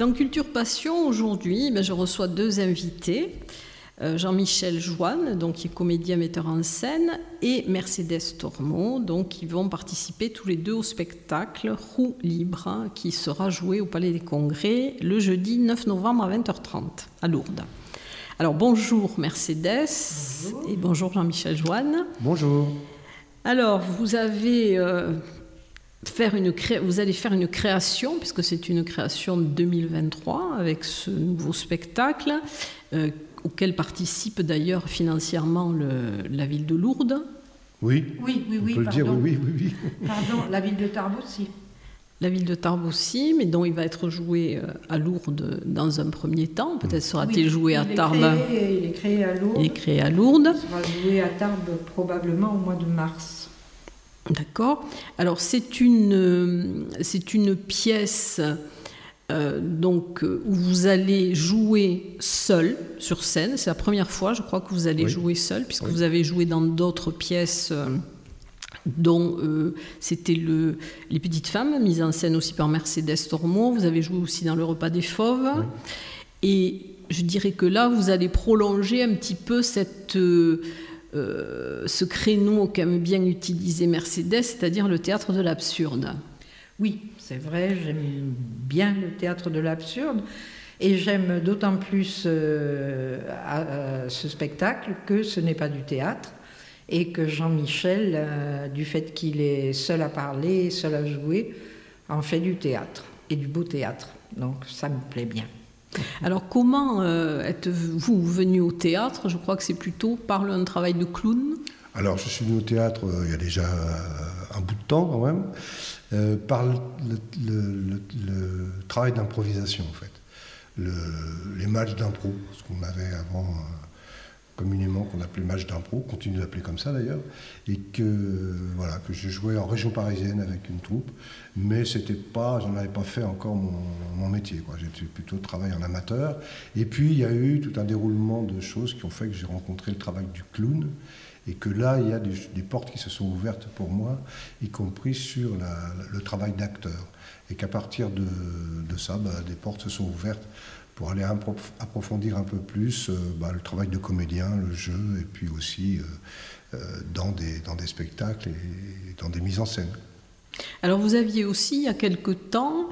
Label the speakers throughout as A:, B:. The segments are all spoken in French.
A: Dans Culture Passion, aujourd'hui, ben, je reçois deux invités. Euh, Jean-Michel Joanne, donc, qui est comédien metteur en scène, et Mercedes Tormo, donc, qui vont participer tous les deux au spectacle Roue libre, hein, qui sera joué au Palais des Congrès le jeudi 9 novembre à 20h30 à Lourdes. Alors bonjour Mercedes et bonjour Jean-Michel Joanne.
B: Bonjour.
A: Alors vous avez euh, faire une vous allez faire une création, puisque c'est une création de 2023 avec ce nouveau spectacle, euh, auquel participe d'ailleurs financièrement le, la ville de Lourdes.
B: Oui,
C: oui, oui, oui,
B: on peut le dire, oui, oui, oui.
C: Pardon, la ville de Tarbes aussi.
A: La ville de Tarbes aussi, mais dont il va être joué euh, à Lourdes dans un premier temps. Peut-être sera-t-il joué à Tarbes.
C: il est créé à Lourdes.
A: Il est créé à Lourdes.
C: Il sera joué à Tarbes probablement au mois de mars.
A: D'accord Alors c'est une, c'est une pièce euh, donc, où vous allez jouer seul sur scène. C'est la première fois, je crois, que vous allez jouer seul, puisque vous avez joué dans d'autres pièces. Euh, dont euh, c'était le, Les Petites Femmes, mise en scène aussi par Mercedes Tormo. Vous avez joué aussi dans Le Repas des Fauves. Et je dirais que là, vous allez prolonger un petit peu cette, euh, ce créneau qu'aime bien utiliser Mercedes, c'est-à-dire le théâtre de l'absurde.
C: Oui, c'est vrai, j'aime bien le théâtre de l'absurde. Et j'aime d'autant plus euh, ce spectacle que ce n'est pas du théâtre et que Jean-Michel, euh, du fait qu'il est seul à parler, seul à jouer, en fait du théâtre et du beau théâtre. Donc ça me plaît bien.
A: Alors comment euh, êtes-vous venu au théâtre? Je crois que c'est plutôt par un travail de clown.
B: Alors je suis venu au théâtre euh, il y a déjà euh, un bout de temps quand même, par le, travail d'improvisation en fait. les matchs d'impro, ce qu'on avait avant communément qu'on appelait match d'impro, continue d'appeler comme ça d'ailleurs, et que voilà que je jouais en région parisienne avec une troupe, mais c'était pas, j'en avais pas fait encore mon, métier, quoi. J'étais plutôt travail en amateur. Et puis il y a eu tout un déroulement de choses qui ont fait que j'ai rencontré le travail du clown, et que là il y a des, portes qui se sont ouvertes pour moi, y compris sur le travail d'acteur, et qu'à partir de, ça, bah, des portes se sont ouvertes pour aller approfondir un peu plus euh, bah, le travail de comédien, le jeu, et puis aussi euh, euh, dans, des, dans des spectacles et dans des mises en scène.
A: Alors vous aviez aussi, il y a quelque temps,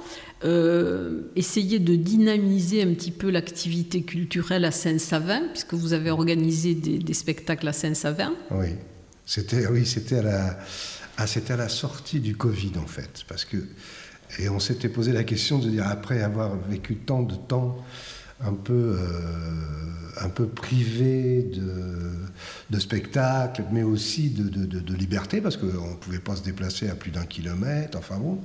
A: essayé de dynamiser un petit peu l'activité culturelle à Saint-Savin, puisque vous avez organisé des, spectacles à Saint-Savin.
B: Oui, c'était oui, à, la, ah, à la sortie du Covid en fait, parce que et on s'était posé la question de dire, après avoir vécu tant de temps un peu, un peu privé de, de spectacle, mais aussi de, de, liberté, parce qu'on ne pouvait pas se déplacer à plus d'un kilomètre, enfin bon,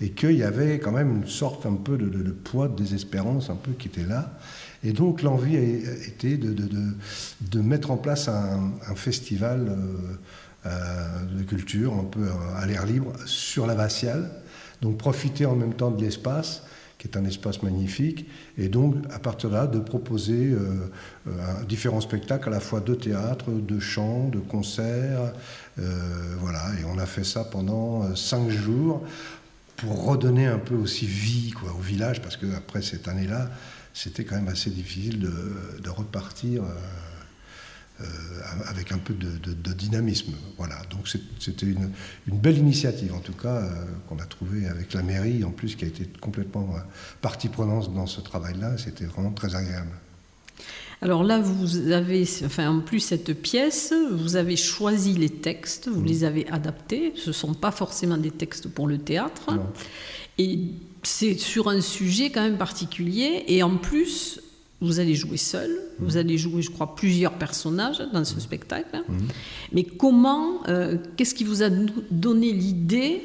B: et qu'il y avait quand même une sorte un peu de, poids de désespérance un peu qui était là. Et donc l'envie était de, mettre en place un, festival euh, euh, de culture un peu à l'air libre sur la Vassiale, donc profiter en même temps de l'espace qui est un espace magnifique, et donc à partir de là de proposer euh, différents spectacles à la fois de théâtre, de chant, de concert, voilà, et on a fait ça pendant cinq jours pour redonner un peu aussi vie au village, parce qu'après cette année-là, c'était quand même assez difficile de, repartir euh, euh, avec un peu de, dynamisme. Voilà, donc c'était une, belle initiative en tout cas euh, qu'on a trouvée avec la mairie en plus qui a été complètement partie prenante dans ce travail-là. C'était vraiment très agréable.
A: Alors là, vous avez, enfin, en plus cette pièce, vous avez choisi les textes, vous mmh. les avez adaptés. Ce ne sont pas forcément des textes pour le théâtre. Et c'est sur un sujet quand même particulier. Et en plus, vous allez jouer seul, vous mmh. allez jouer, je crois, plusieurs personnages dans ce mmh. spectacle. Mmh. Mais comment, euh, qu'est-ce qui vous a donné l'idée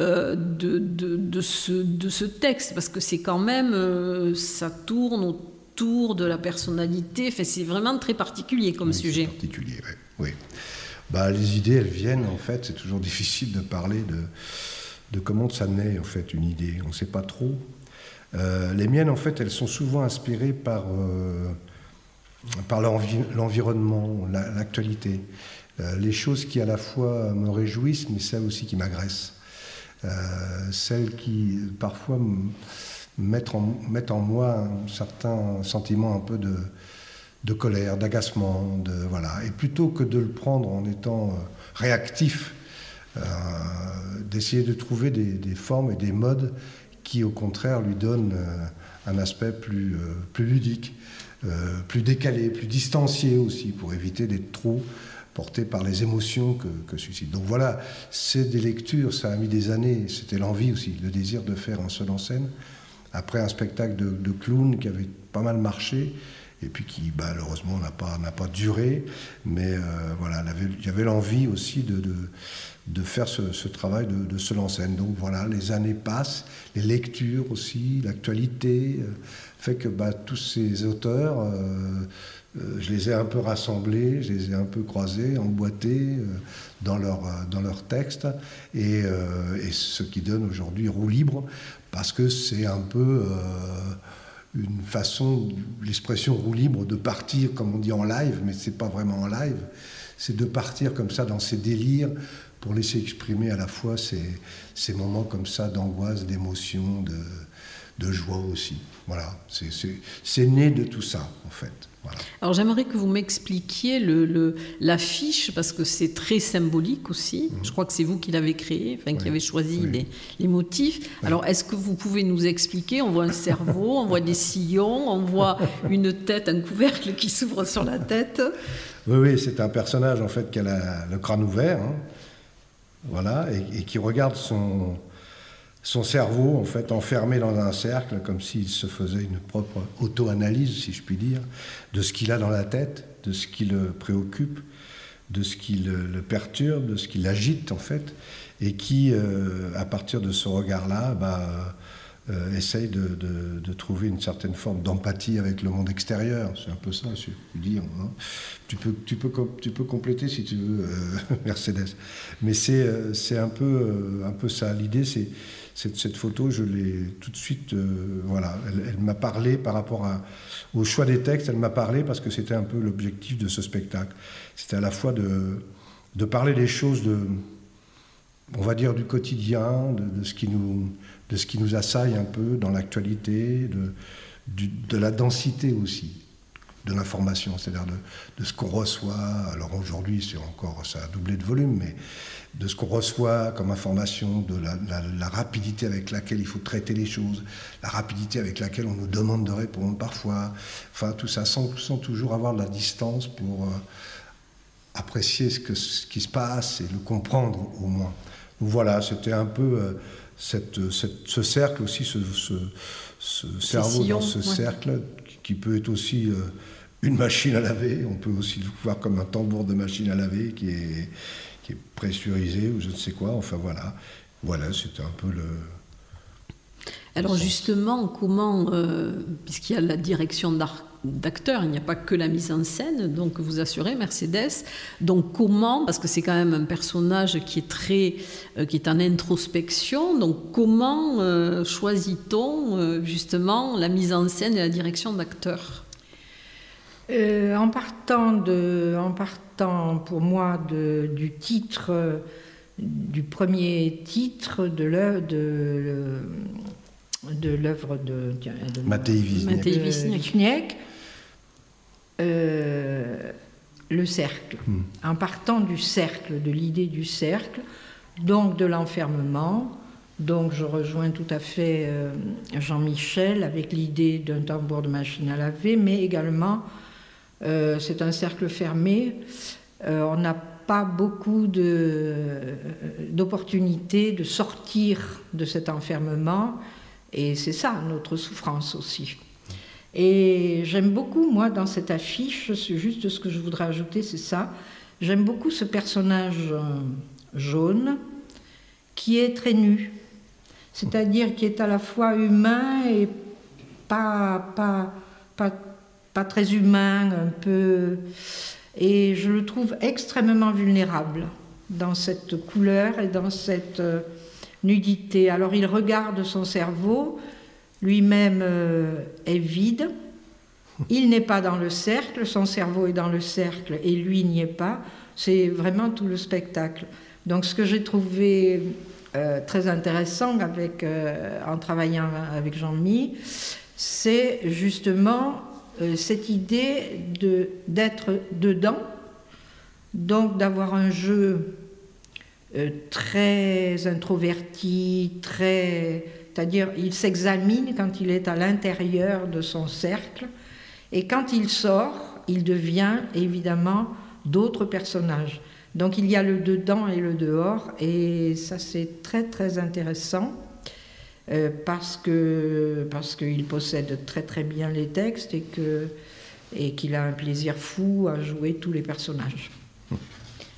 A: euh, de, de, ce, de, ce, texte? Parce que c'est quand même, euh, ça tourne autour de la personnalité. Enfin, c'est vraiment très particulier comme sujet.
B: Particulier, oui. Bah, les idées, elles viennent, en fait, c'est toujours difficile de parler de de comment ça naît en fait une idée. On ne sait pas trop. Euh, les miennes en fait, elles sont souvent inspirées par, euh, par l'environnement, l'actualité. Euh, les choses qui à la fois me réjouissent, mais celles aussi qui m'agressent. celles qui parfois mettent en, mettent en moi un certain sentiment un peu de, de colère, d'agacement, de voilà. Et plutôt que de le prendre en étant réactif d'essayer de trouver des, formes et des modes qui, au contraire, lui donnent euh, un aspect plus, euh, plus ludique, plus décalé, plus distancié aussi, pour éviter d'être trop porté par les émotions que, que, suscite. Donc voilà, c'est des lectures, ça a mis des années, c'était l'envie aussi, le désir de faire un seul en scène, après un spectacle de, clown qui avait pas mal marché, et puis qui malheureusement n'a pas, pas duré, mais voilà, il y avait l'envie aussi de faire ce, travail de, de seul en scène. Donc voilà, les années passent, les lectures aussi, l'actualité, euh, fait que bah, tous ces auteurs, euh, euh, je les ai un peu rassemblés, je les ai un peu croisés, emboîtés dans leurs dans leur textes, et, et, ce qui donne aujourd'hui roue libre, parce que c'est un peu une façon, l'expression roue libre, de partir, comme on dit en live, mais c'est pas vraiment en live, c'est de partir comme ça dans ces délires pour laisser exprimer à la fois ces, ces moments comme ça d'angoisse, d'émotion, de, de, joie aussi. Voilà, c'est né de tout ça en fait.
A: Alors j'aimerais que vous m'expliquiez l'affiche, le, parce que c'est très symbolique aussi. Mhm. Je crois que c'est vous qui l'avez créé, enfin, qui avez choisi les, les, motifs. Alors est-ce que vous pouvez nous expliquer? On voit un cerveau, on voit des sillons, on voit une tête, un couvercle qui s'ouvre sur la tête?
B: Oui, oui, c'est un personnage en fait qui a le crâne ouvert. Hein voilà, et, qui regarde son, cerveau en fait enfermé dans un cercle, comme s'il se faisait une propre auto-analyse, si je puis dire, de ce qu'il a dans la tête, de ce qui le préoccupe, de ce qui le, perturbe, de ce qui l'agite en fait, et qui, euh, à partir de ce regard-là, bah, euh, essaye de, de, trouver une certaine forme d'empathie avec le monde extérieur. C'est un peu ça, je peux dire. Hein. Tu, peux, tu, peux, tu peux compléter si tu veux, euh, Mercedes. Mais c'est, euh, c'est un, peu, un peu ça. L'idée, c'est cette, cette photo, je l'ai tout de suite. voilà, elle, m'a parlé par rapport au choix des textes, elle m'a parlé parce que c'était un peu l'objectif de ce spectacle. C'était à la fois de, de parler des choses de on va dire, du quotidien, de, ce qui nous, de ce qui nous assaille un peu dans l'actualité, de, de la densité aussi de l'information, c'est-à-dire de, ce qu'on reçoit. Alors aujourd'hui, c'est encore, ça a doublé de volume, mais de ce qu'on reçoit comme information, de la, rapidité avec laquelle il faut traiter les choses, la rapidité avec laquelle on nous demande de répondre parfois, enfin tout ça, sans, toujours avoir de la distance pour euh, apprécier ce, qui se passe et le comprendre au moins. Voilà, c'était un peu euh, cette, ce cercle aussi, ce, cerveau dans ce cercle qui peut être aussi euh, une machine à laver. On peut aussi le voir comme un tambour de machine à laver qui est, qui est pressurisé ou je ne sais quoi. Enfin voilà. Voilà, c'était un peu le.
A: Alors justement, comment, euh, puisqu'il y a la direction d'acteurs, il n'y a pas que la mise en scène, donc vous assurez, Mercedes. Donc comment, parce que c'est quand même un personnage qui est très, euh, qui est en introspection, donc comment euh, choisit-on justement la mise en scène et la direction d'acteurs?
C: En partant de, en partant pour moi de, du titre du premier titre de l'œuvre de, de l'œuvre de,
B: de Matei
C: Wisniewski, euh, le cercle. Hmm. En partant du cercle, de l'idée du cercle, donc de l'enfermement, donc je rejoins tout à fait euh, Jean-Michel avec l'idée d'un tambour de machine à laver, mais également euh, c'est un cercle fermé. on n'a pas beaucoup d'opportunités de, sortir de cet enfermement. Et c'est ça notre souffrance aussi. Et j'aime beaucoup, moi, dans cette affiche, c'est juste ce que je voudrais ajouter, c'est ça. J'aime beaucoup ce personnage euh, jaune qui est très nu. C'est-à-dire qui est à la fois humain et pas, pas, pas, pas très humain, un peu et je le trouve extrêmement vulnérable dans cette couleur et dans cette euh, nudité. Alors il regarde son cerveau, lui-même euh, est vide, il n'est pas dans le cercle, son cerveau est dans le cercle et lui n'y est pas. C'est vraiment tout le spectacle. Donc ce que j'ai trouvé euh, très intéressant avec, en travaillant avec Jean-Mi, c'est justement euh, cette idée d'être dedans, donc d'avoir un jeu euh, très introverti, très, c'est-à-dire il s'examine quand il est à l'intérieur de son cercle, et quand il sort, il devient évidemment d'autres personnages. Donc il y a le dedans et le dehors, et ça c'est très très intéressant. Euh, parce que parce qu'il possède très très bien les textes et qu'il a un plaisir fou à jouer tous les personnages.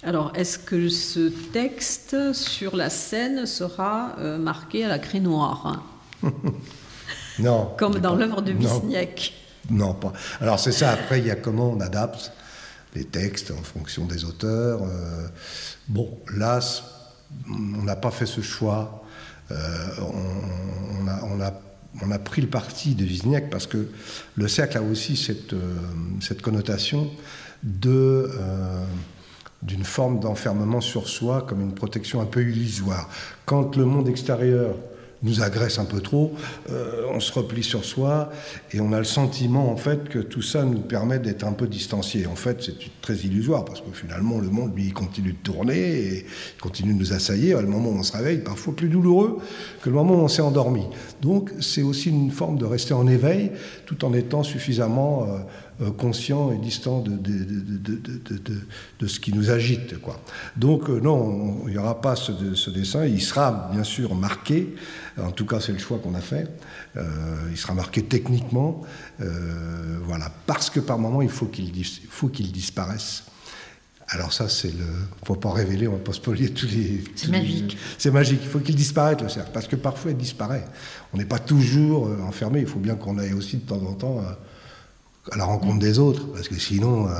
A: Alors, est-ce que ce texte sur la scène sera euh, marqué à la craie noire?
B: Non.
A: Comme dans l'œuvre de Wisniewski
B: non. pas. Alors, c'est ça. Après, il y a comment on adapte les textes en fonction des auteurs. Euh, bon, là, on n'a pas fait ce choix euh, on, a, on, a, on, a, pris le parti de Wisniewski parce que le cercle a aussi cette, cette connotation de d'une forme d'enfermement sur soi comme une protection un peu illusoire. Quand le monde extérieur nous agresse un peu trop, euh, on se replie sur soi et on a le sentiment en fait que tout ça nous permet d'être un peu distanciés. En fait, c'est très illusoire parce que finalement le monde lui continue de tourner et continue de nous assaillir. le moment où on se réveille, parfois plus douloureux que le moment où on s'est endormi. Donc c'est aussi une forme de rester en éveil tout en étant suffisamment euh, conscient et distant de, de, ce qui nous agite. Quoi. Donc euh, non, il n'y aura pas ce, ce, dessin, il sera bien sûr marqué, en tout cas c'est le choix qu'on a fait, euh, il sera marqué techniquement, voilà, parce que par moment il faut qu'il qu'il disparaisse. Alors ça, c'est le... faut pas révéler, on va pas spoiler tous les...
C: C'est magique.
B: C'est magique, il faut qu'il disparaisse le cercle, parce que parfois il disparaît. On n'est pas toujours enfermé, il faut bien qu'on aille aussi de temps en temps à la rencontre des autres, parce que sinon, euh,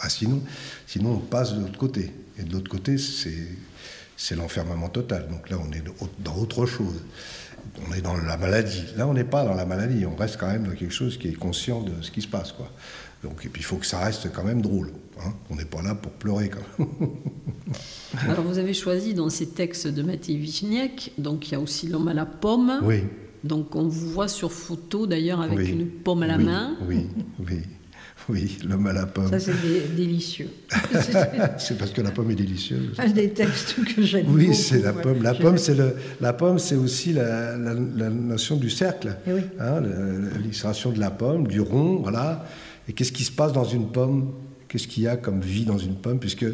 B: ah, sinon, sinon on passe de l'autre côté. Et de l'autre côté, c'est l'enfermement total. Donc là, on est dans autre chose. On est dans la maladie. Là, on n'est pas dans la maladie. On reste quand même dans quelque chose qui est conscient de ce qui se passe. Quoi. Donc, et puis, il faut que ça reste quand même drôle. Hein. On n'est pas là pour pleurer. Quand même.
A: Alors, vous avez choisi dans ces textes de Mathieu Vichniek, donc il y a aussi L'homme à la pomme.
B: Oui.
A: Donc on vous voit sur photo d'ailleurs avec une pomme à la main.
B: Oui, oui, oui, l'homme à la pomme.
C: Ça c'est délicieux.
B: c'est parce que la pomme est délicieuse.
C: Un des textes que j'aime
B: Oui, c'est la pomme. La pomme, c'est le, la pomme, c'est aussi la, notion du cercle.
C: Eh
B: hein, l'illustration de la pomme, du rond, voilà. Et qu'est-ce qui se passe dans une pomme? Qu'est-ce qu'il y a comme vie dans une pomme? Puisque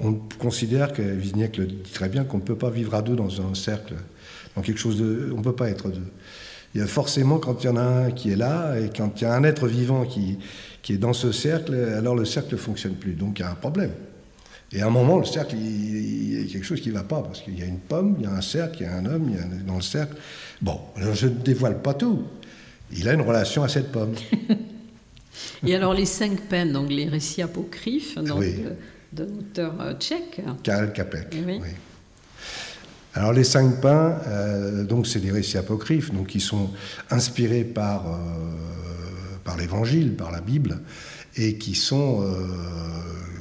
B: on considère que Wisniewski le dit très bien qu'on ne peut pas vivre à deux dans un cercle quelque chose de. On ne peut pas être deux. Il y a forcément, quand il y en a un qui est là, et quand il y a un être vivant qui, qui est dans ce cercle, alors le cercle ne fonctionne plus. Donc il y a un problème. Et à un moment, le cercle, il, y a quelque chose qui ne va pas, parce qu'il y a une pomme, il y a un cercle, il y a un homme, il y a dans le cercle. Bon, je ne dévoile pas tout. Il a une relation à cette pomme.
A: Et alors les cinq peines, donc les récits apocryphes, donc, d'un auteur euh, tchèque.
B: Karel Capek. Oui. Alors les cinq pains, euh, donc c'est des récits apocryphes, donc qui sont inspirés par, euh, l'Évangile, par la Bible, et qui sont,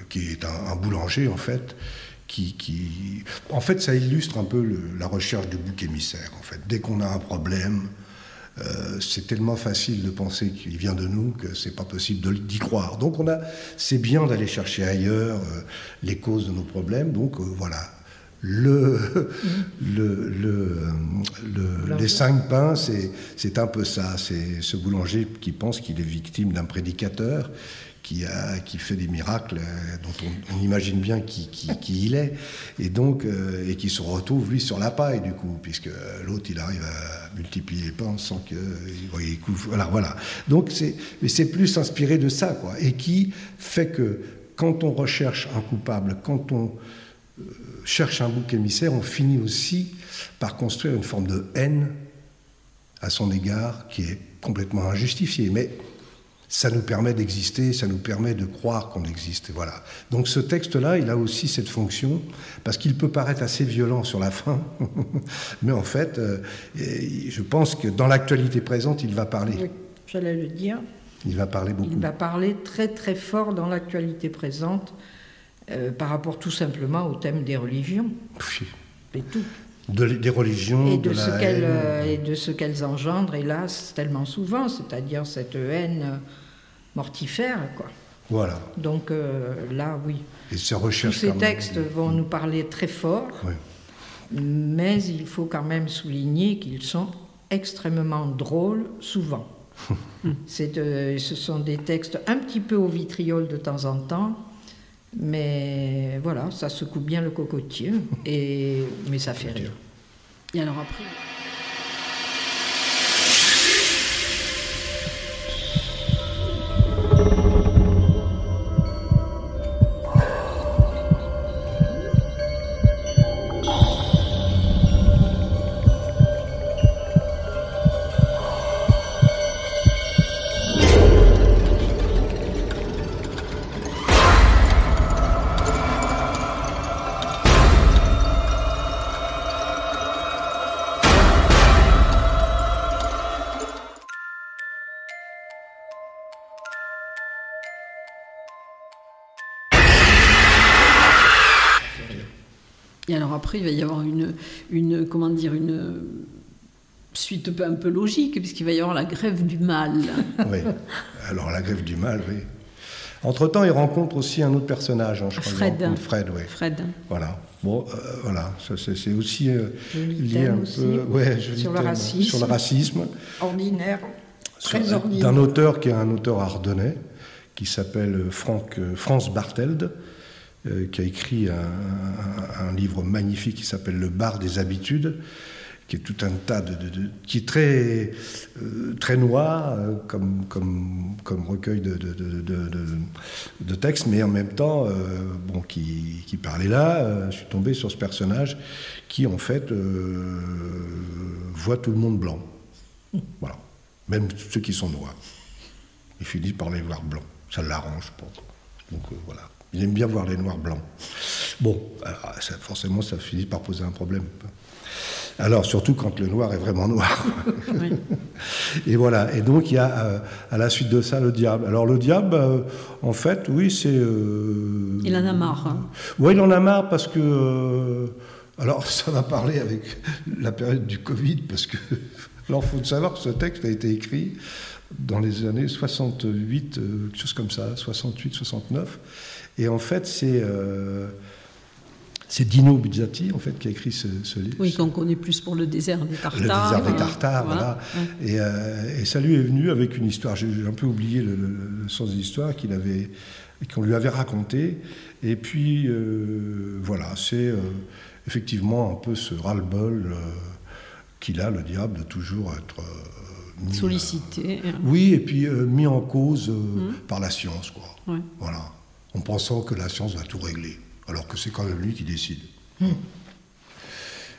B: qui est un, boulanger en fait, qui, qui, en fait, ça illustre un peu la recherche du bouc émissaire. En fait, dès qu'on a un problème, euh, c'est tellement facile de penser qu'il vient de nous que c'est pas possible d'y croire. Donc on a, c'est bien d'aller chercher ailleurs euh, les causes de nos problèmes. Donc euh, voilà, le, le, le, les cinq pains, c'est un peu ça. C'est ce boulanger qui pense qu'il est victime d'un prédicateur qui, a, qui fait des miracles euh, dont on, imagine bien qui, qui, il est, et donc euh, et qui se retrouve lui sur la paille du coup, puisque l'autre il arrive à multiplier les pains sans que il voilà voilà. Donc c'est mais c'est plus inspiré de ça quoi, et qui fait que quand on recherche un coupable, quand on cherche un bouc émissaire, on finit aussi par construire une forme de haine à son égard qui est complètement injustifiée, mais ça nous permet d'exister, ça nous permet de croire qu'on existe. Voilà. Donc ce texte-là, il a aussi cette fonction, parce qu'il peut paraître assez violent sur la fin, mais en fait, euh, je pense que dans l'actualité présente, il va parler. Oui,
C: j'allais le dire.
B: Il va parler beaucoup.
C: Il va parler très très fort dans l'actualité présente, euh, par rapport tout simplement au thème des religions.
B: Oui.
C: Et tout.
B: des religions,
C: et de, ce qu'elles euh, et de ce qu'elles engendrent, hélas, tellement souvent, c'est-à-dire cette haine mortifère, quoi.
B: Voilà.
C: Donc euh, là, oui.
B: Et ces recherches.
C: Tous ces textes vont nous parler très fort, mais il faut quand même souligner qu'ils sont extrêmement drôles souvent. Euh, ce sont des textes un petit peu au vitriol de temps en temps, mais voilà, ça secoue bien le cocotier, et, mais ça fait rire.
A: Et alors après alors après, il va y avoir une, une comment dire, une suite un peu logique, puisqu'il va y avoir la grève du mal.
B: Oui, alors la grève du mal, oui. Entre-temps, il rencontre aussi un autre personnage, hein, je
A: crois. Fred.
B: Fred, oui.
A: Fred.
B: Voilà. Bon, euh, voilà, c'est aussi euh, lié un peu ouais,
C: sur, le racisme.
B: sur le racisme.
C: Ordinaire. Très ordinaire.
B: D'un auteur qui est un auteur ardennais, qui s'appelle Franck, euh, France Bartelde, euh, qui a écrit un, livre magnifique qui s'appelle Le bar des habitudes, qui est tout un tas de, qui est très euh, très noir euh, comme comme recueil de, de, textes, mais en même temps bon qui, qui parlait là. je suis tombé sur ce personnage qui en fait voit tout le monde blanc, voilà, même ceux qui sont noirs. Il finit par les voir blancs. Ça l'arrange, pas. Donc voilà. Il aime bien voir les noirs blancs. Bon, forcément, ça finit par poser un problème. Alors, surtout quand le noir est vraiment noir. et voilà. Et donc, il y a euh, à la suite de ça le diable. Alors, le diable, euh, en fait, oui, c'est. Euh,
A: il en a marre. Hein.
B: Oui, il en a marre parce que. alors, ça va parler avec la période du Covid, parce que. Alors, il faut savoir que ce texte a été écrit dans les années 68, quelque chose comme ça, 68, 69. Et en fait, c'est euh, c'est Dino Buzzati en fait qui a écrit ce, livre.
A: Oui, qu'on connaît plus pour le désert des Tartares.
B: Le désert des Tartares, voilà. Euh, et, ça lui est venu avec une histoire. J'ai un peu oublié le, sens de l'histoire qu'il avait, qu'on lui avait raconté. Et puis euh, voilà, c'est effectivement un peu ce ras-le-bol qu'il a, le diable, de toujours être euh, mis,
A: Sollicité.
B: euh, oui, et puis euh, mis en cause euh,
A: Mhm.
B: par la science, quoi.
A: Ouais.
B: Voilà. En pensant que la science va tout régler, alors que c'est quand même lui qui décide.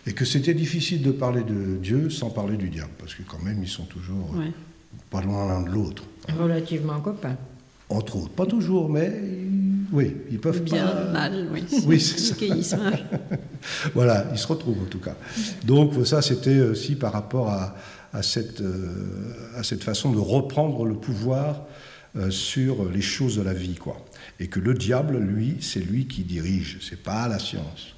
B: Et que c'était difficile de parler de Dieu sans parler du diable, parce que quand même, ils sont toujours
A: Ouais.
B: pas loin l'un de l'autre.
C: Relativement copains.
B: Entre autres. Pas toujours, mais oui, ils peuvent
A: Bien,
B: pas...
A: mal, oui.
B: Oui, c'est ça. Voilà, ils se retrouvent en tout cas. Donc ça, c'était aussi par rapport à, à cette, euh, à cette façon de reprendre le pouvoir euh, sur les choses de la vie, quoi. Et que le diable, lui, c'est lui qui dirige, c'est pas la science.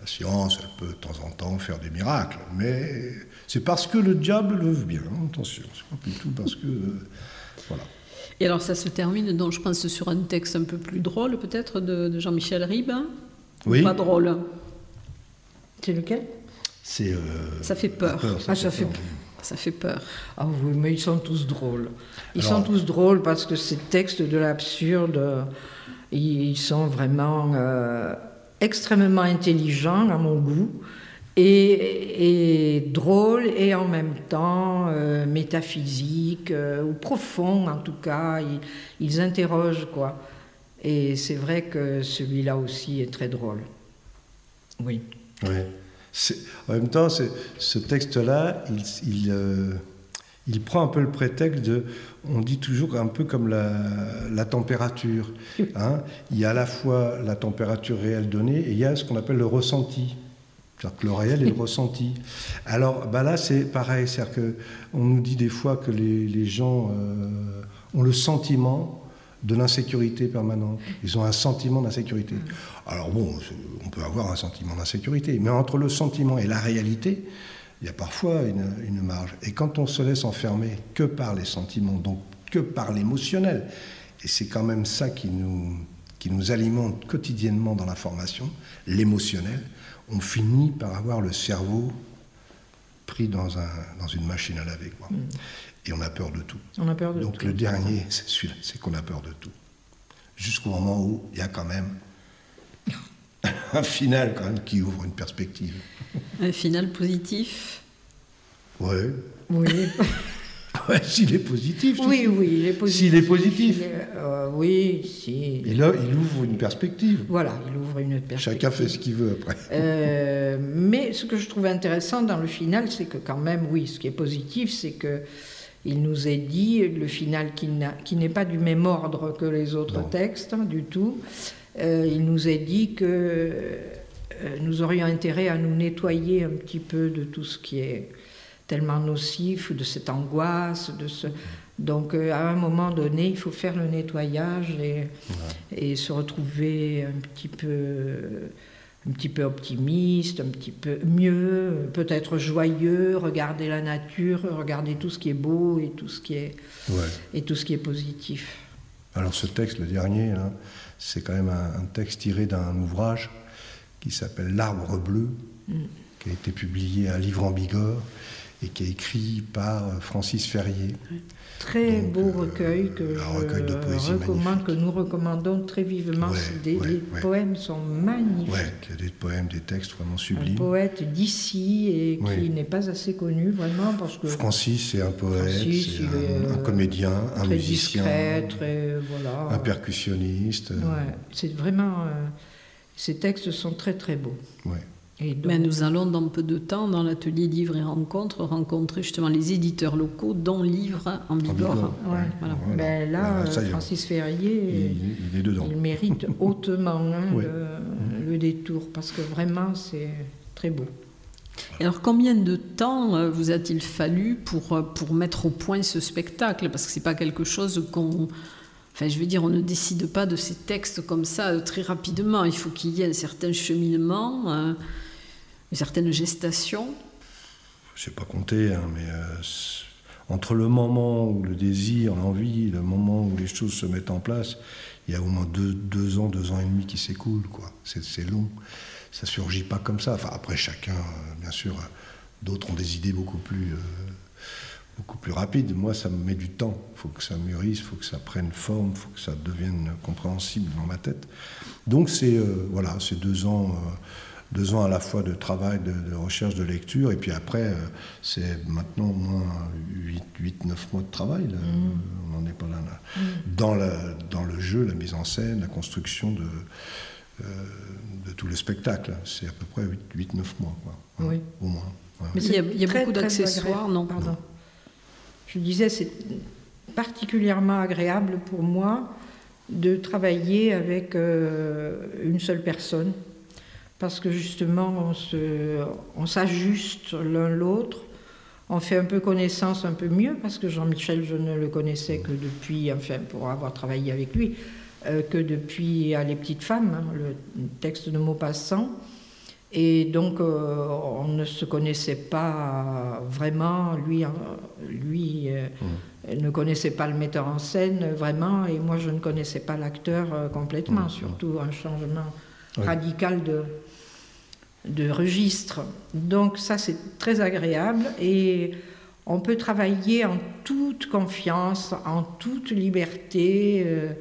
B: La science, elle peut de temps en temps faire des miracles, mais c'est parce que le diable le veut bien, hein, attention, c'est pas du tout parce que... euh, voilà.
A: Et alors ça se termine, donc je pense, sur un texte un peu plus drôle, peut-être, de, de Jean-Michel Ribes. Ou
B: Oui.
A: Pas drôle.
C: C'est lequel?
B: C'est... euh,
A: Ça fait peur.
C: Ah, ça fait
A: Ça fait peur.
C: Ah oui, mais ils sont tous drôles. Ils
B: Alors-
C: sont tous drôles parce que ces textes de l'absurde, euh, ils sont vraiment euh, extrêmement intelligents à mon goût et, et drôles et en même temps euh, métaphysiques euh, ou profonds en tout cas. Ils, ils interrogent quoi. Et c'est vrai que celui-là aussi est très drôle. Oui.
B: Ouais. En même temps, ce texte-là, euh, il prend un peu le prétexte de. On dit toujours un peu comme la, température. hein. Il y a à la fois la température réelle donnée et il y a ce qu'on appelle le ressenti. C'est-à-dire que le réel et le ressenti. Alors bah là, c'est pareil. C'est-à-dire qu'on nous dit des fois que les, les gens euh, ont le sentiment de l'insécurité permanente. Ils ont un sentiment d'insécurité. Alors bon, on peut avoir un sentiment d'insécurité, mais entre le sentiment et la réalité, il y a parfois une, marge. Et quand on se laisse enfermer que par les sentiments, donc que par l'émotionnel, et c'est quand même ça qui nous, qui nous alimente quotidiennement dans l'information, l'émotionnel, on finit par avoir le cerveau pris dans, un, dans une machine à laver. Quoi. Et on a peur de tout.
C: On a peur de
B: Donc
C: tout.
B: le dernier, c'est celui-là, c'est qu'on a peur de tout. Jusqu'au moment où il y a quand même un final quand même qui ouvre une perspective.
A: Un final positif.
B: Ouais,
C: Oui.
B: ouais s'il est positif.
C: Oui, oui, il est positif.
B: S'il est positif.
C: Il est- euh, oui, si.
B: Et là, il ouvre une perspective.
C: Voilà, il ouvre une perspective.
B: Chacun fait ce qu'il veut après.
C: Euh, mais ce que je trouve intéressant dans le final, c'est que quand même, oui, ce qui est positif, c'est que il nous est dit, le final qui n'est pas du même ordre que les autres
B: Non.
C: textes, hein, du tout, euh, il nous est dit que euh, nous aurions intérêt à nous nettoyer un petit peu de tout ce qui est tellement nocif, de cette angoisse, de ce... Donc euh, à un moment donné, il faut faire le nettoyage et, et se retrouver un petit peu un petit peu optimiste, un petit peu mieux, peut-être joyeux, regarder la nature, regarder tout ce qui est beau et tout ce qui est,
B: Ouais.
C: et tout ce qui est positif.
B: Alors ce texte, le dernier, là, c'est quand même un, un texte tiré d'un ouvrage qui s'appelle L'arbre bleu, qui a été publié à Livre en Bigorre et qui est écrit par euh, Francis Ferrier.
C: Très
B: Donc,
C: beau
B: euh,
C: recueil que
B: un recueil de
C: je
B: poésie
C: recommande,
B: magnifique.
C: que nous recommandons très vivement.
B: Ouais,
C: des-
B: ouais,
C: les
B: ouais.
C: poèmes sont magnifiques.
B: Ouais, qui a des poèmes, des textes vraiment
C: Un
B: sublimes.
C: poète d'ici et qui n'est pas assez connu vraiment parce que
B: Francis, c'est un poète,
C: Francis, il
B: un,
C: est,
B: un
C: euh,
B: comédien, un
C: très
B: musicien,
C: discret, très voilà.
B: un percussionniste. euh,
C: c'est vraiment. euh, ces textes sont très très beaux.
B: Ouais.
C: Et donc,
A: Mais nous allons dans peu de temps, dans l'atelier Livres et Rencontres, rencontrer justement les éditeurs locaux, dont Livres en Bigorre.
B: Bigorre,
C: ouais.
A: Voilà.
B: Voilà.
C: Ben là,
B: est,
C: Francis Ferrier,
B: il, il est dedans.
C: il mérite hautement hein,
B: Oui.
C: le, le détour parce que vraiment c'est très beau.
A: Et alors, combien de temps euh, vous a-t-il fallu pour, euh, pour mettre au point ce spectacle? Parce que c'est pas quelque chose qu'on. Enfin, je veux dire, on ne décide pas de ces textes comme ça euh, très rapidement. Il faut qu'il y ait un certain cheminement, euh, une certaine gestation.
B: Je sais pas compter, hein, mais euh, entre le moment où le désir, l'envie, le moment où les choses se mettent en place, il y a au moins deux, deux ans, deux ans et demi qui s'écoulent. quoi. C'est long. Ça surgit pas comme ça. Enfin, après, chacun, euh, bien sûr, euh, d'autres ont des idées beaucoup plus, beaucoup plus rapides. Moi, ça me met du temps. Il faut que ça mûrisse, il faut que ça prenne forme, il faut que ça devienne compréhensible dans ma tête. Donc, c'est voilà, c'est deux ans. Deux ans à la fois de travail, de, recherche, de lecture, et puis après, euh, c'est maintenant au moins 8-9 mois de travail. Mmh. On n'en est pas là. Mmh. Dans, la, dans le jeu, la mise en scène, la construction de, euh, de tout le spectacle, c'est à peu près 8-9 mois, quoi,
C: oui.
B: au moins.
A: Mais il y a, il y a beaucoup d'accessoires, non?
C: Pardon. Je disais, c'est particulièrement agréable pour moi de travailler avec euh, une seule personne parce que justement on s'ajuste l'un l'autre, on fait un peu connaissance un peu mieux parce que Jean-Michel je ne le connaissais que depuis, enfin pour avoir travaillé avec lui, euh, que depuis Les Petites Femmes, hein, le texte de Maupassant. Et donc, euh, on ne se connaissait pas vraiment. Lui, lui mmh. ne connaissait pas le metteur en scène vraiment, et moi, je ne connaissais pas l'acteur complètement, mmh. surtout un changement radical de, de registre. Donc ça, c'est très agréable et on peut travailler en toute confiance, en toute liberté. Euh,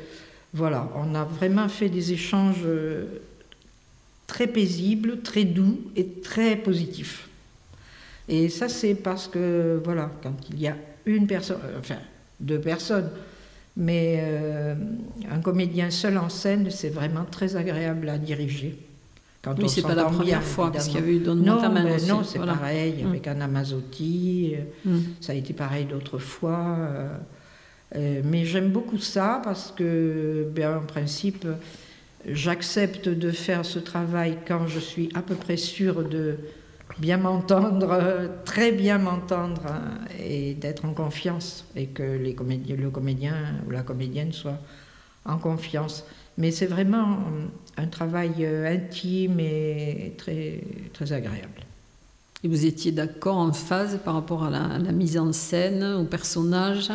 C: voilà, on a vraiment fait des échanges euh, très paisibles, très doux et très positifs. Et ça, c'est parce que, voilà, quand il y a une personne, euh, enfin, deux personnes, mais un comédien seul en scène, c'est vraiment très agréable à diriger.
A: Quand oui, c'est pas la première fois, parce qu'il y avait eu
C: d'autres Non, non c'est pareil, mm. avec Anna Mazzotti, mm. ça a été pareil d'autres fois. Euh, euh, mais j'aime beaucoup ça parce que, ben, en principe, j'accepte de faire ce travail quand je suis à peu près sûre de bien m'entendre, très bien m'entendre, hein, et d'être en confiance, et que les comédiens, le comédien ou la comédienne soit en confiance. Mais c'est vraiment un travail euh, intime et très, très agréable.
A: Et vous étiez d'accord en phase par rapport à la, mise en scène, au personnage?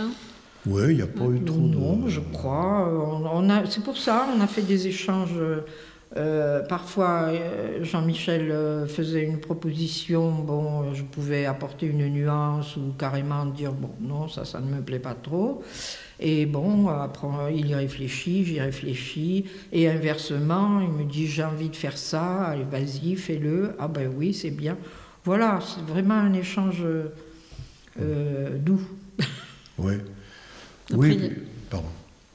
B: Oui, il n'y a pas eu trop
C: non, je crois. On, a, c'est pour ça, on a fait des échanges. Euh, parfois, euh, Jean-Michel faisait une proposition, bon, je pouvais apporter une nuance ou carrément dire, bon, non, ça, ça ne me plaît pas trop. Et bon, après, il y réfléchit, j'y réfléchis. Et inversement, il me dit J'ai envie de faire ça, allez, vas-y, fais-le. Ah ben oui, c'est bien. Voilà, c'est vraiment un échange euh, doux.
B: Oui. oui, pardon.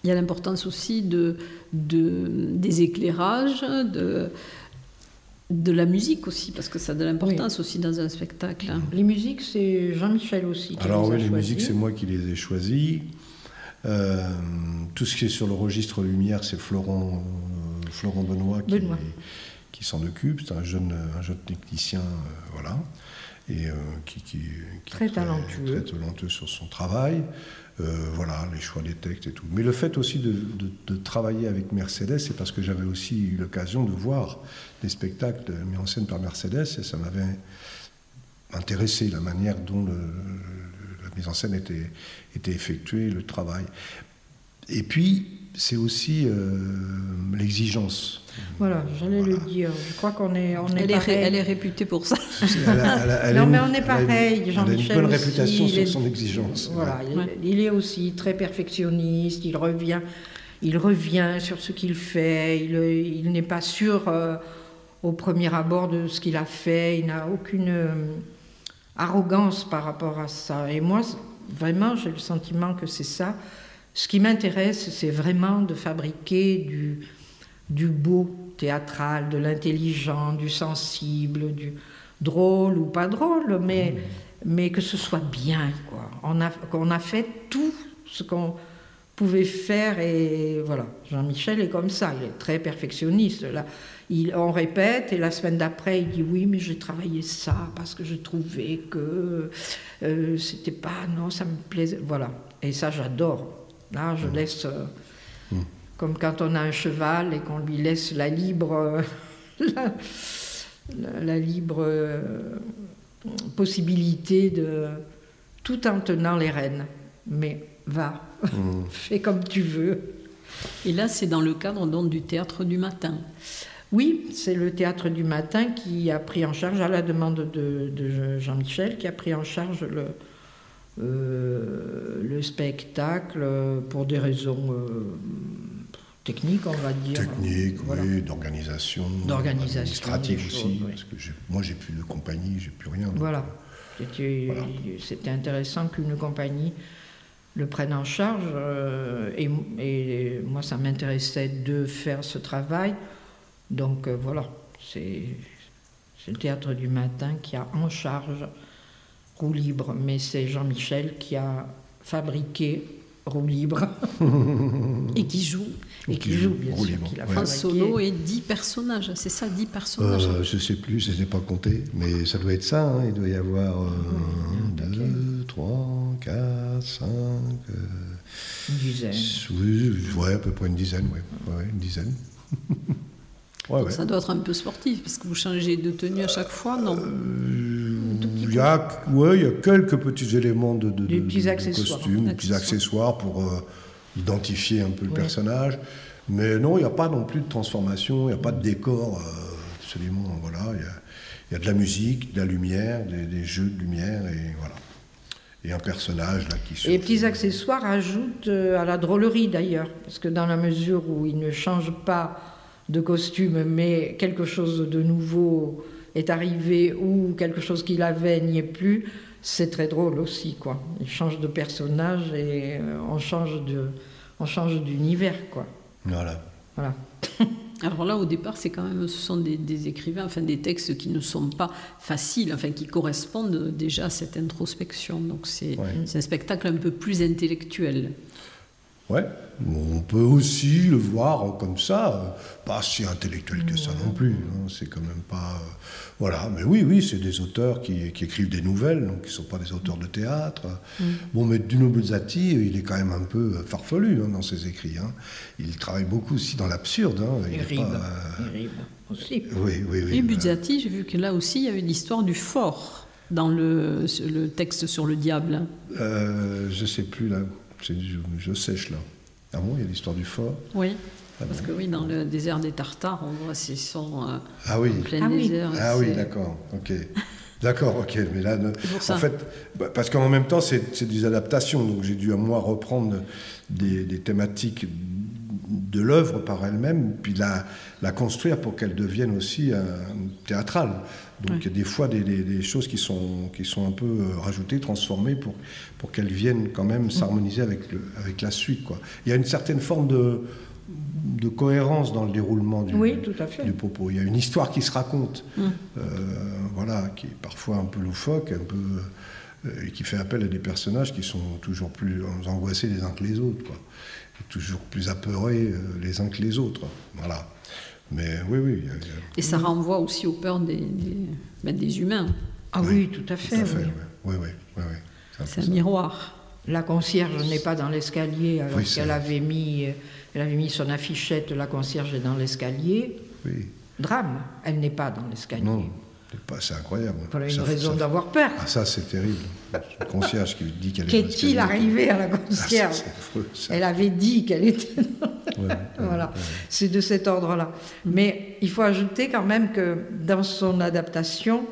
A: Il y a l'importance aussi de, de, des éclairages, de, de la musique aussi, parce que ça a de l'importance aussi dans un spectacle.
C: Les musiques, c'est Jean-Michel aussi. Qui
B: Alors
C: les
B: oui, les musiques, c'est moi qui les ai choisies. Euh, tout ce qui est sur le registre lumière, c'est Florent, euh, Florent Benoît qui, s'en occupe. C'est un jeune, un jeune technicien, euh, voilà, et qui, qui,
C: très, est talentueux.
B: très, talentueux sur son travail. voilà, les choix des textes et tout. Mais le fait aussi de, de, travailler avec Mercedes, c'est parce que j'avais aussi eu l'occasion de voir des spectacles mis en scène par Mercedes et ça m'avait intéressé la manière dont le, mise en scène était, était effectuée, le travail. Et puis, c'est aussi euh, l'exigence.
C: Voilà, j'allais le dire. Je crois qu'on est, on
A: est, elle, est elle est réputée pour ça.
C: non, mais on est pareil. Jean-Michel
B: Il a une bonne réputation sur son exigence.
C: Voilà, il, est aussi très perfectionniste. Il revient, il revient sur ce qu'il fait. Il, il n'est pas sûr euh, au premier abord de ce qu'il a fait. Il n'a aucune euh, arrogance par rapport à ça. Et moi, vraiment, j'ai le sentiment que c'est ça. Ce qui m'intéresse, c'est vraiment de fabriquer du, du beau théâtral, de l'intelligent, du sensible, du drôle ou pas drôle, mais, mais que ce soit bien. Quoi. On, a, qu'on a fait tout ce qu'on pouvait faire et voilà. Jean-Michel est comme ça, il est très perfectionniste. Là on répète et la semaine d'après, il dit oui, mais j'ai travaillé ça parce que je trouvais que euh, c'était pas, non, ça me plaisait. Voilà. Et ça, j'adore. Là, je mmh. laisse, euh, mmh. comme quand on a un cheval et qu'on lui laisse la libre, la, libre euh, possibilité de, tout en tenant les rênes. Mais va, mmh. fais comme tu veux.
A: Et là, c'est dans le cadre donc, du théâtre du matin.
C: Oui, c'est le théâtre du matin qui a pris en charge, à la demande de, Jean-Michel, qui a pris en charge le, euh, le spectacle pour des raisons euh, technique, on va dire.
B: Technique,
C: Voilà.
B: oui, d'organisation.
C: D'organisation,
B: Administrative aussi.
C: choses, oui.
B: Parce que moi, j'ai plus de compagnie, j'ai plus rien. donc,
C: Voilà. C'était
B: Voilà.
C: intéressant qu'une compagnie le prenne en charge. euh, et, et moi, ça m'intéressait de faire ce travail. Donc euh, voilà, c'est le théâtre du matin qui a en charge Roue Libre. Mais c'est Jean-Michel qui a fabriqué Roue Libre
A: Et qui joue
C: et qui joue, bien
B: Roue
C: sûr. A
B: ouais.
A: un solo et 10 personnages. C'est ça, 10 personnages.
B: Euh, je sais plus, je ne les ai pas comptés, mais ça doit être ça. hein, Il doit y avoir euh,
C: un
B: 1,
C: paquet.
B: 2, 3, 4, 5.
C: Une dizaine.
B: oui, ouais, à peu près une dizaine, ouais. Ouais, une dizaine. ouais, ouais.
A: Ça doit être un peu sportif parce que vous changez de tenue à chaque fois, non
B: Euh, Il y, a, ouais, il y a quelques petits éléments de, de,
C: Des
B: de-
C: petits
B: de costume, des petits
A: Accessoires.
B: pour euh, identifier un peu le personnage. Mais non, il n'y a pas non plus de transformation, il n'y a pas de décor euh, absolument. Voilà, il y a, il y a de la musique, de la lumière, des, des jeux de lumière et voilà. Et un personnage là qui
C: Et les
B: surgit.
C: petits accessoires ajoutent euh, à la drôlerie d'ailleurs, parce que dans la mesure où ils ne changent pas de costume, mais quelque chose de nouveau est arrivé ou quelque chose qu'il avait n'y est plus, c'est très drôle aussi, quoi. Ils changent de personnage et euh, on change de, on change d'univers, quoi.
B: Voilà.
C: Voilà.
A: Alors là, au départ, c'est quand même, ce sont des, des écrivains, enfin des textes qui ne sont pas faciles, enfin qui correspondent déjà à cette introspection. Donc c'est
B: Ouais.
A: c'est un spectacle un peu plus intellectuel.
B: Ouais, on peut aussi le voir comme ça, euh, pas si intellectuel que ça non plus. hein, c'est quand même pas. euh, voilà, mais oui, oui, c'est des auteurs qui, qui écrivent des nouvelles, donc qui ne sont pas des auteurs de théâtre. Bon, mais Duno Buzzati, il est quand même un peu euh, farfelu hein, dans ses écrits. hein. Il travaille beaucoup aussi dans l'absurde. hein, il euh,
C: aussi.
B: Oui, oui, oui.
A: Et Buzzati, j'ai vu que là aussi, il y avait l'histoire du fort dans le, le texte sur le diable.
B: euh, je sais plus là, je, je sèche là. Ah bon, il y a l'histoire du fort.
A: Oui,
B: Ah
A: parce
B: bon.
A: que oui, dans le désert des Tartares, on voit ces sons euh,
B: Ah oui.
A: en plein
C: Ah oui.
A: désert.
B: Ah oui, d'accord, ok. D'accord, ok. Mais là, en fait, bah, parce qu'en même temps, c'est c'est des adaptations, donc j'ai dû à moi reprendre des, des thématiques de l'œuvre par elle-même, puis la, la construire pour qu'elle devienne aussi euh, théâtrale. Donc il y a des fois des, des- des choses qui sont, qui sont un peu euh, rajoutées, transformées pour, pour qu'elles viennent quand même s'harmoniser avec, le, avec la suite. Quoi. Il y a une certaine forme de, de cohérence dans le déroulement du,
C: Oui, tout à fait.
B: du propos. Il y a une histoire qui se raconte,
A: Mm.
B: euh, voilà, qui est parfois un peu loufoque, un peu, euh, et qui fait appel à des personnages qui sont toujours plus angoissés les uns que les autres, quoi. Toujours plus apeurés euh, les uns que les autres. Voilà. Mais oui, oui. il y a- il y a-
A: Et ça renvoie aussi aux peurs des, des, ben, des humains.
C: Ah oui, tout à
B: tout
C: fait.
B: à fait,
C: oui.
B: oui, oui, oui, oui. C'est un ça.
A: miroir.
C: La concierge n'est pas dans l'escalier alors qu'elle avait mis, euh, elle avait mis son affichette. La concierge est dans l'escalier.
B: Oui.
C: Drame, elle n'est pas dans l'escalier.
B: Non, c'est incroyable.
C: Voilà une
B: Ça-
C: raison
B: ça-
C: d'avoir peur.
B: Ah, ça, c'est terrible. Une concierge qui dit qu'elle est
C: Qu'est-il arrivé à la
B: Ah,
C: concierge
B: affreux.
C: Elle avait dit qu'elle était.
B: Ouais, ouais,
C: voilà,
B: ouais.
C: c'est de cet ordre-là. Mais il faut ajouter quand même que dans son adaptation,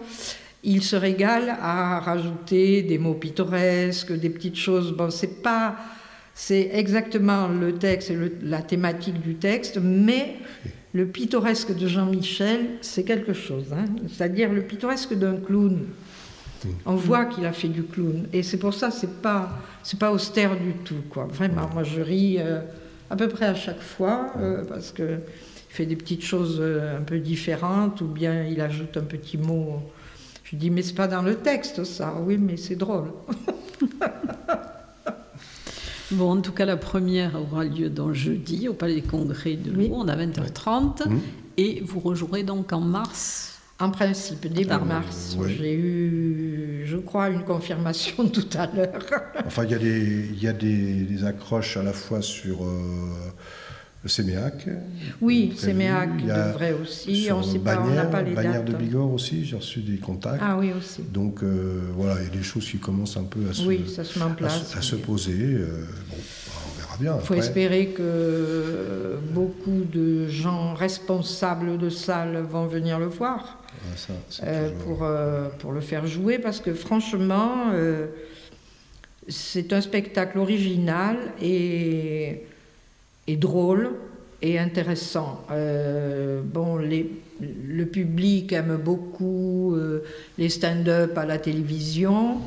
C: il se régale à rajouter des mots pittoresques, des petites choses. Bon, c'est pas. C'est exactement le texte et le- la thématique du texte, mais le pittoresque de Jean-Michel, c'est quelque chose. hein. C'est-à-dire le pittoresque d'un clown. On voit qu'il a fait du clown. Et c'est pour ça, c'est pas, c'est pas austère du tout, quoi. Vraiment, moi je ris euh, à peu près à chaque fois, euh, parce que il fait des petites choses euh, un peu différentes, ou bien il ajoute un petit mot. Je dis, mais c'est pas dans le texte, ça. Oui, mais c'est drôle.
A: Bon, en tout cas, la première aura lieu dans jeudi au Palais des Congrès de
C: Oui.
A: Lourdes à 20h30.
B: Mhm.
A: Et vous rejouerez donc en mars?
C: En principe, début
A: Ah,
C: mars.
B: ouais.
C: J'ai eu, je crois, une confirmation tout à l'heure.
B: Enfin, il y a, des, il y a des, des accroches à la fois sur euh, le Séméac.
C: Oui. Séméac
B: Il
C: devrait aussi. On n'a
B: Bagnères,
C: pas les
B: Bagnères
C: dates.
B: de Bigorre aussi, j'ai reçu des contacts.
C: Ah oui, aussi.
B: Donc euh, voilà, il y a des choses qui commencent un peu à se,
C: Oui, ça se met en
B: à,
C: place.
B: à se poser. euh, bon, bah, on verra bien.
C: Il faut espérer que beaucoup de gens responsables de salles vont venir le voir
B: Ah, ça,
C: euh,
B: toujours-
C: pour, pour le faire jouer parce que franchement, c'est un spectacle original et, et drôle et intéressant. Euh, bon, les, le public aime beaucoup euh, les stand-up à la télévision.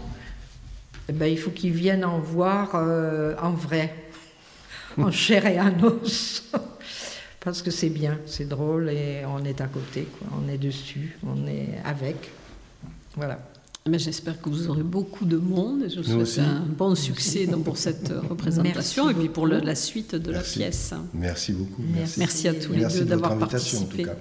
C: Eh ben, il faut qu'ils viennent en voir euh, en vrai, en chair et en os. Parce que c'est bien, c'est drôle et on est à côté, quoi. on est dessus, on est avec. Voilà.
A: Mais j'espère que vous aurez beaucoup de monde et je vous souhaite un bon succès donc, pour cette représentation et puis pour le, la suite de
B: Merci.
A: la pièce.
B: Merci beaucoup.
A: Merci, à tous les deux d'avoir participé.
B: En tout cas.